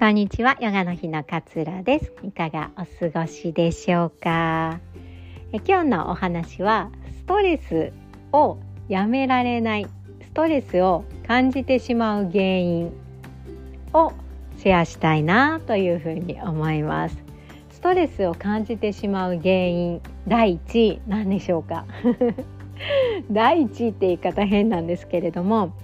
こんにちは、ヨガの日の勝です。いかがお過ごしでしょうか？え今日のお話は、ストレスをやめられない、ストレスを感じてしまう原因をシェアしたいなというふうに思います。ストレスを感じてしまう原因第1位何でしょうか？第1位って言い方変なんですけれども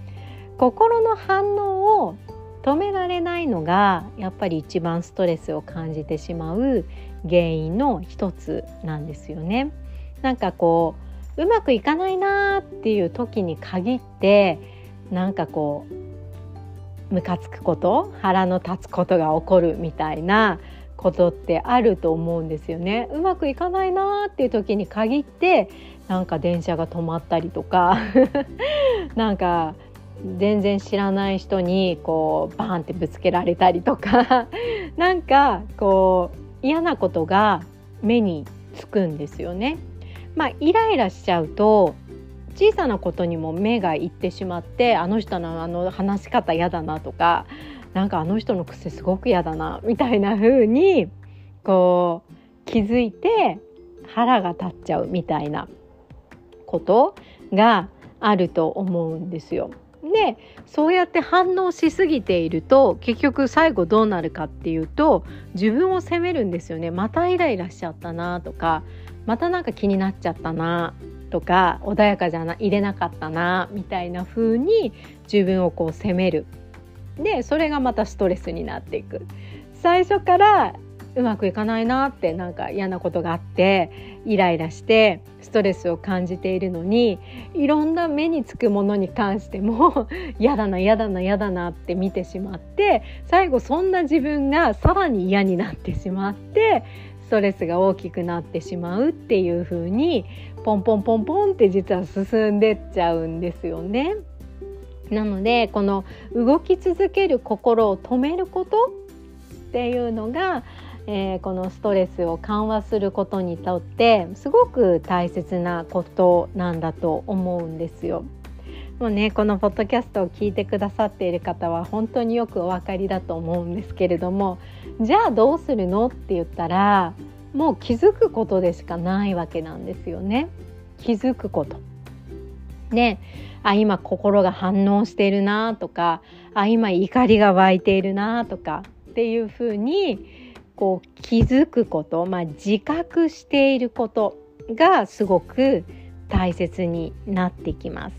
心の反応を止められないのがやっぱり一番ストレスを感じてしまう原因の一つなんですよね。なんかこううまくいかないなっていう時に限ってなんかこうムカつくこと腹の立つことが起こるみたいなことってあると思うんですよね。うまくいかないなっていう時に限ってなんか電車が止まったりとか なんか全然知らない人にこうバーンってぶつけられたりとか なんかこう嫌なことが目につくんですよね。まあ、イライラしちゃうと小さなことにも目がいってしまってあの人のあの話し方嫌だなとかなんかあの人の癖すごく嫌だなみたいな風にこう気づいて腹が立っちゃうみたいなことがあると思うんですよ。でそうやって反応しすぎていると結局最後どうなるかっていうと自分を責めるんですよね。またイライラしちゃったなとかまたなんか気になっちゃったなとか穏やかじゃな入れなかったなみたいな風に自分をこう責める。でそれがまたストレスになっていく。最初からうまくいかないなってなんか嫌なことがあってイライラしてストレスを感じているのにいろんな目につくものに関しても 嫌だな嫌だな嫌だなって見てしまって最後そんな自分がさらに嫌になってしまってストレスが大きくなってしまうっていう風にポンポンポンポンって実は進んでっちゃうんですよね。なのでこの動き続ける心を止めることっていうのがえー、このストレスを緩和することにとってすごく大切なことなんだと思うんですよ。もうねこのポッドキャストを聞いてくださっている方は本当によくお分かりだと思うんですけれどもじゃあどうするのって言ったらもう気づくことでしかないわけなんですよね。気づくこと。ねあ今心が反応しているなとかあ今怒りが湧いているなとかっていうふうにこう気づくこと、まあ、自覚していることがすごく大切になってきます。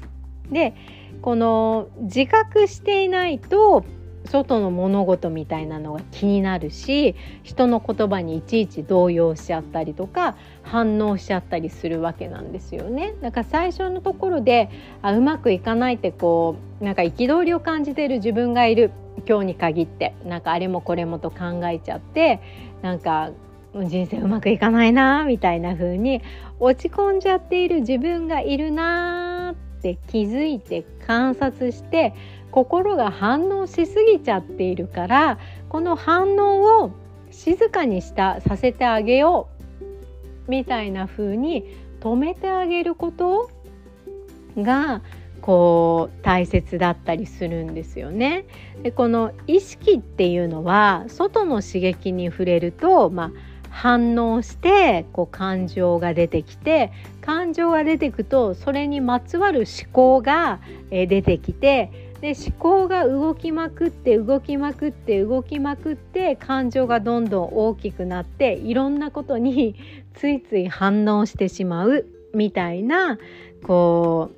でこの自覚していないと外の物事みたいなのが気になるし人の言葉にいちいち動揺しちゃったりとか反応しちゃったりするわけなんですよね。だから最初のところであうまくいかないってこうなんか憤りを感じている自分がいる今日に限ってなんかあれもこれもと考えちゃってなんか人生うまくいかないなみたいな風に落ち込んじゃっている自分がいるなって気づいて観察して心が反応しすぎちゃっているからこの反応を静かにしたさせてあげようみたいな風に止めてあげることがこう大切だったりするんですよね。でこの意識っていうのは外の刺激に触れると、まあ、反応してこう感情が出てきて感情が出てくとそれにまつわる思考が出てきてで思考が動きまくって動きまくって動きまくって感情がどんどん大きくなっていろんなことに ついつい反応してしまうみたいなこ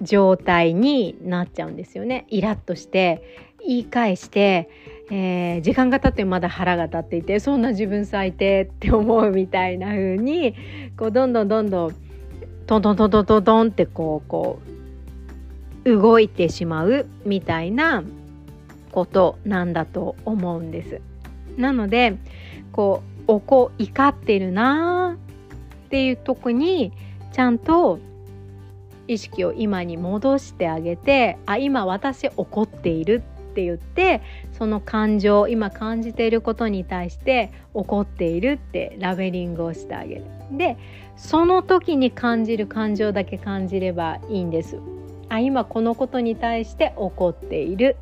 う状態になっちゃうんですよね。イラッとして言い返して、えー、時間が経ってまだ腹が立っていてそんな自分最低って思うみたいな風にこうどんどんどんどんトントントントントンってこうこう動いてしまうみたいなことなんだと思うんです。なのでこう怒ってるなっていうとこにちゃんと意識を今に戻してあげてあ今私怒っているって言ってその感情今感じていることに対して怒っているってラベリングをしてあげる。でその時に感じる感情だけ感じればいいんです。あ今このことに対して怒っている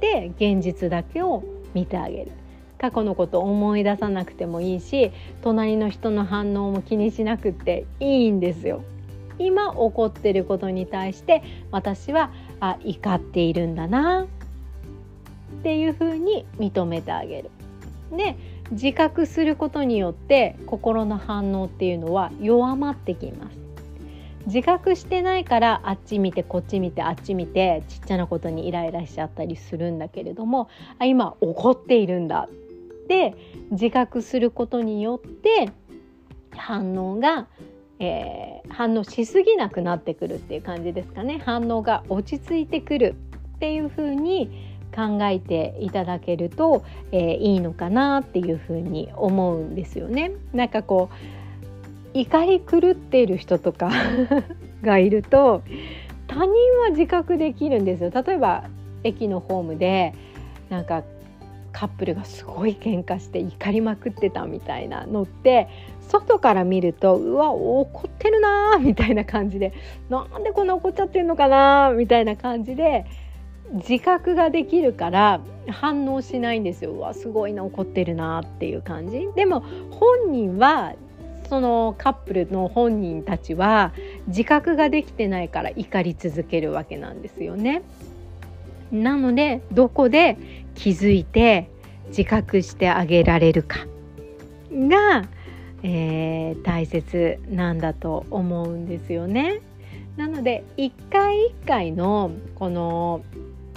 で現実だけを見てあげる過去のこと思い出さなくてもいいし隣の人の反応も気にしなくていいんですよ。今起こってることに対して私はあ怒っているんだなっていうふうに認めてあげる。で自覚することによって心の反応っていうのは弱まってきます。自覚してないからあっち見てこっち見てあっち見てちっちゃなことにイライラしちゃったりするんだけれどもあ今怒っているんだ。って自覚することによって反応が、えー、反応しすぎなくなってくるっていう感じですかね。反応が落ち着いてくる。っていう風に考えていただけると、えー、いいのかなっていうふうに思うんですよね。なんかこう怒り狂っている人とか がいると他人は自覚できるんですよ。例えば駅のホームでなんかカップルがすごい喧嘩して怒りまくってたみたいなのって外から見るとうわ怒ってるなーみたいな感じでなんでこんな怒っちゃってんのかなみたいな感じで自覚ができるから反応しないんですようわすごいな怒ってるなっていう感じでも本人はそのカップルの本人たちは自覚ができてないから怒り続けるわけなんですよね。なのでどこで気づいて自覚してあげられるかが、えー、大切なんだと思うんですよね。なので一回一回のこの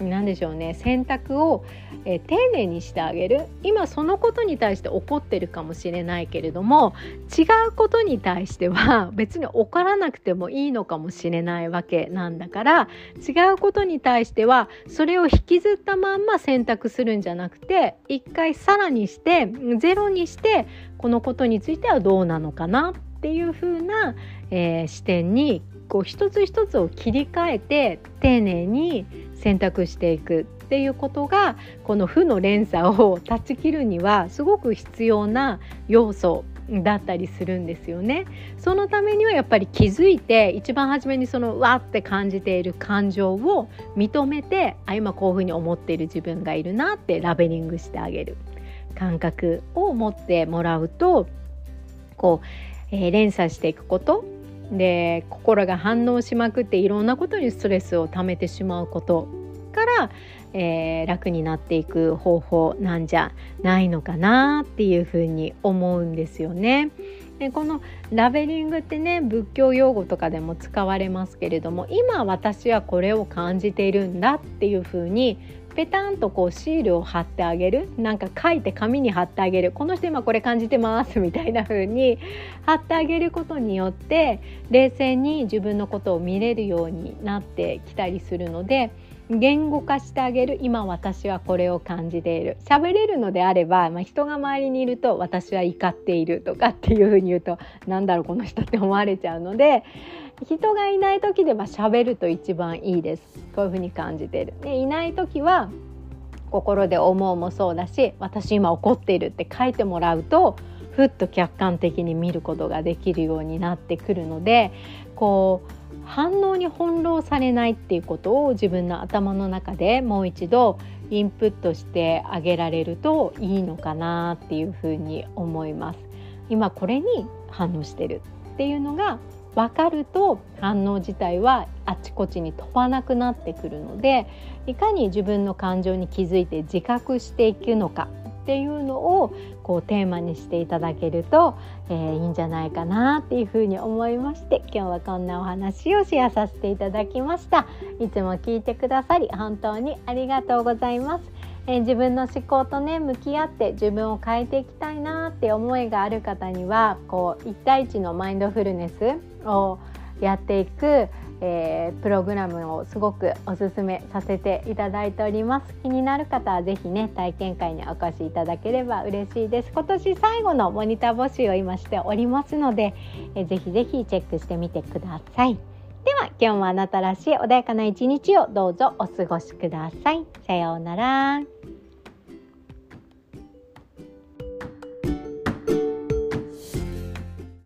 何でしょうね。選択を、えー、丁寧にしてあげる。今そのことに対して怒ってるかもしれないけれども違うことに対しては 別に怒らなくてもいいのかもしれないわけなんだから違うことに対してはそれを引きずったまんま選択するんじゃなくて一回さらにしてゼロにしてこのことについてはどうなのかなっていう風な、えー、視点にこう一つ一つを切り替えて丁寧に選択していくっていうことがこの負の連鎖を断ち切るにはすごく必要な要素だったりするんですよね。そのためにはやっぱり気づいて一番初めにそのわって感じている感情を認めてあ今こういうふうに思っている自分がいるなってラベリングしてあげる感覚を持ってもらうとこう、えー、連鎖していくことで心が反応しまくっていろんなことにストレスを溜めてしまうことから、えー、楽になっていく方法なんじゃないのかなっていうふうに思うんですよね。でこのラベリングってね仏教用語とかでも使われますけれども今私はこれを感じているんだっていうふうにペタンとこうシールを貼ってあげる。なんか書いて紙に貼ってあげる。この人今これ感じてます。みたいな風に貼ってあげることによって冷静に自分のことを見れるようになってきたりするので言語化してあげる。今私はこれを感じている。喋れるのであれば、まあ、人が周りにいると私は怒っているとかっていうふうに言うとなんだろうこの人って思われちゃうので人がいない時では喋ると一番いいです。こういうふうに感じている。でいない時は心で思うもそうだし私今怒っているって書いてもらうとふっと客観的に見ることができるようになってくるのでこう反応に翻弄されないっていうことを自分の頭の中でもう一度インプットしてあげられるといいのかなっていうふうに思います。今これに反応してるっていうのが分かると反応自体はあちこちに飛ばなくなってくるのでいかに自分の感情に気づいて自覚していくのかっていうのをこうテーマにしていただけると、えー、いいんじゃないかなっていうふうに思いまして今日はこんなお話をシェアさせていただきました。いつも聞いてくださり本当にありがとうございます。えー、自分の思考とね向き合って自分を変えていきたいなって思いがある方にはこう1対1のマインドフルネスをやっていくえー、プログラムをすごくおすすめさせていただいております。気になる方は是非ね体験会にお越しいただければ嬉しいです。今年最後のモニター募集を今しておりますので、えー、ぜひぜひチェックしてみてください。では今日もあなたらしい穏やかな一日をどうぞお過ごしください。さようなら。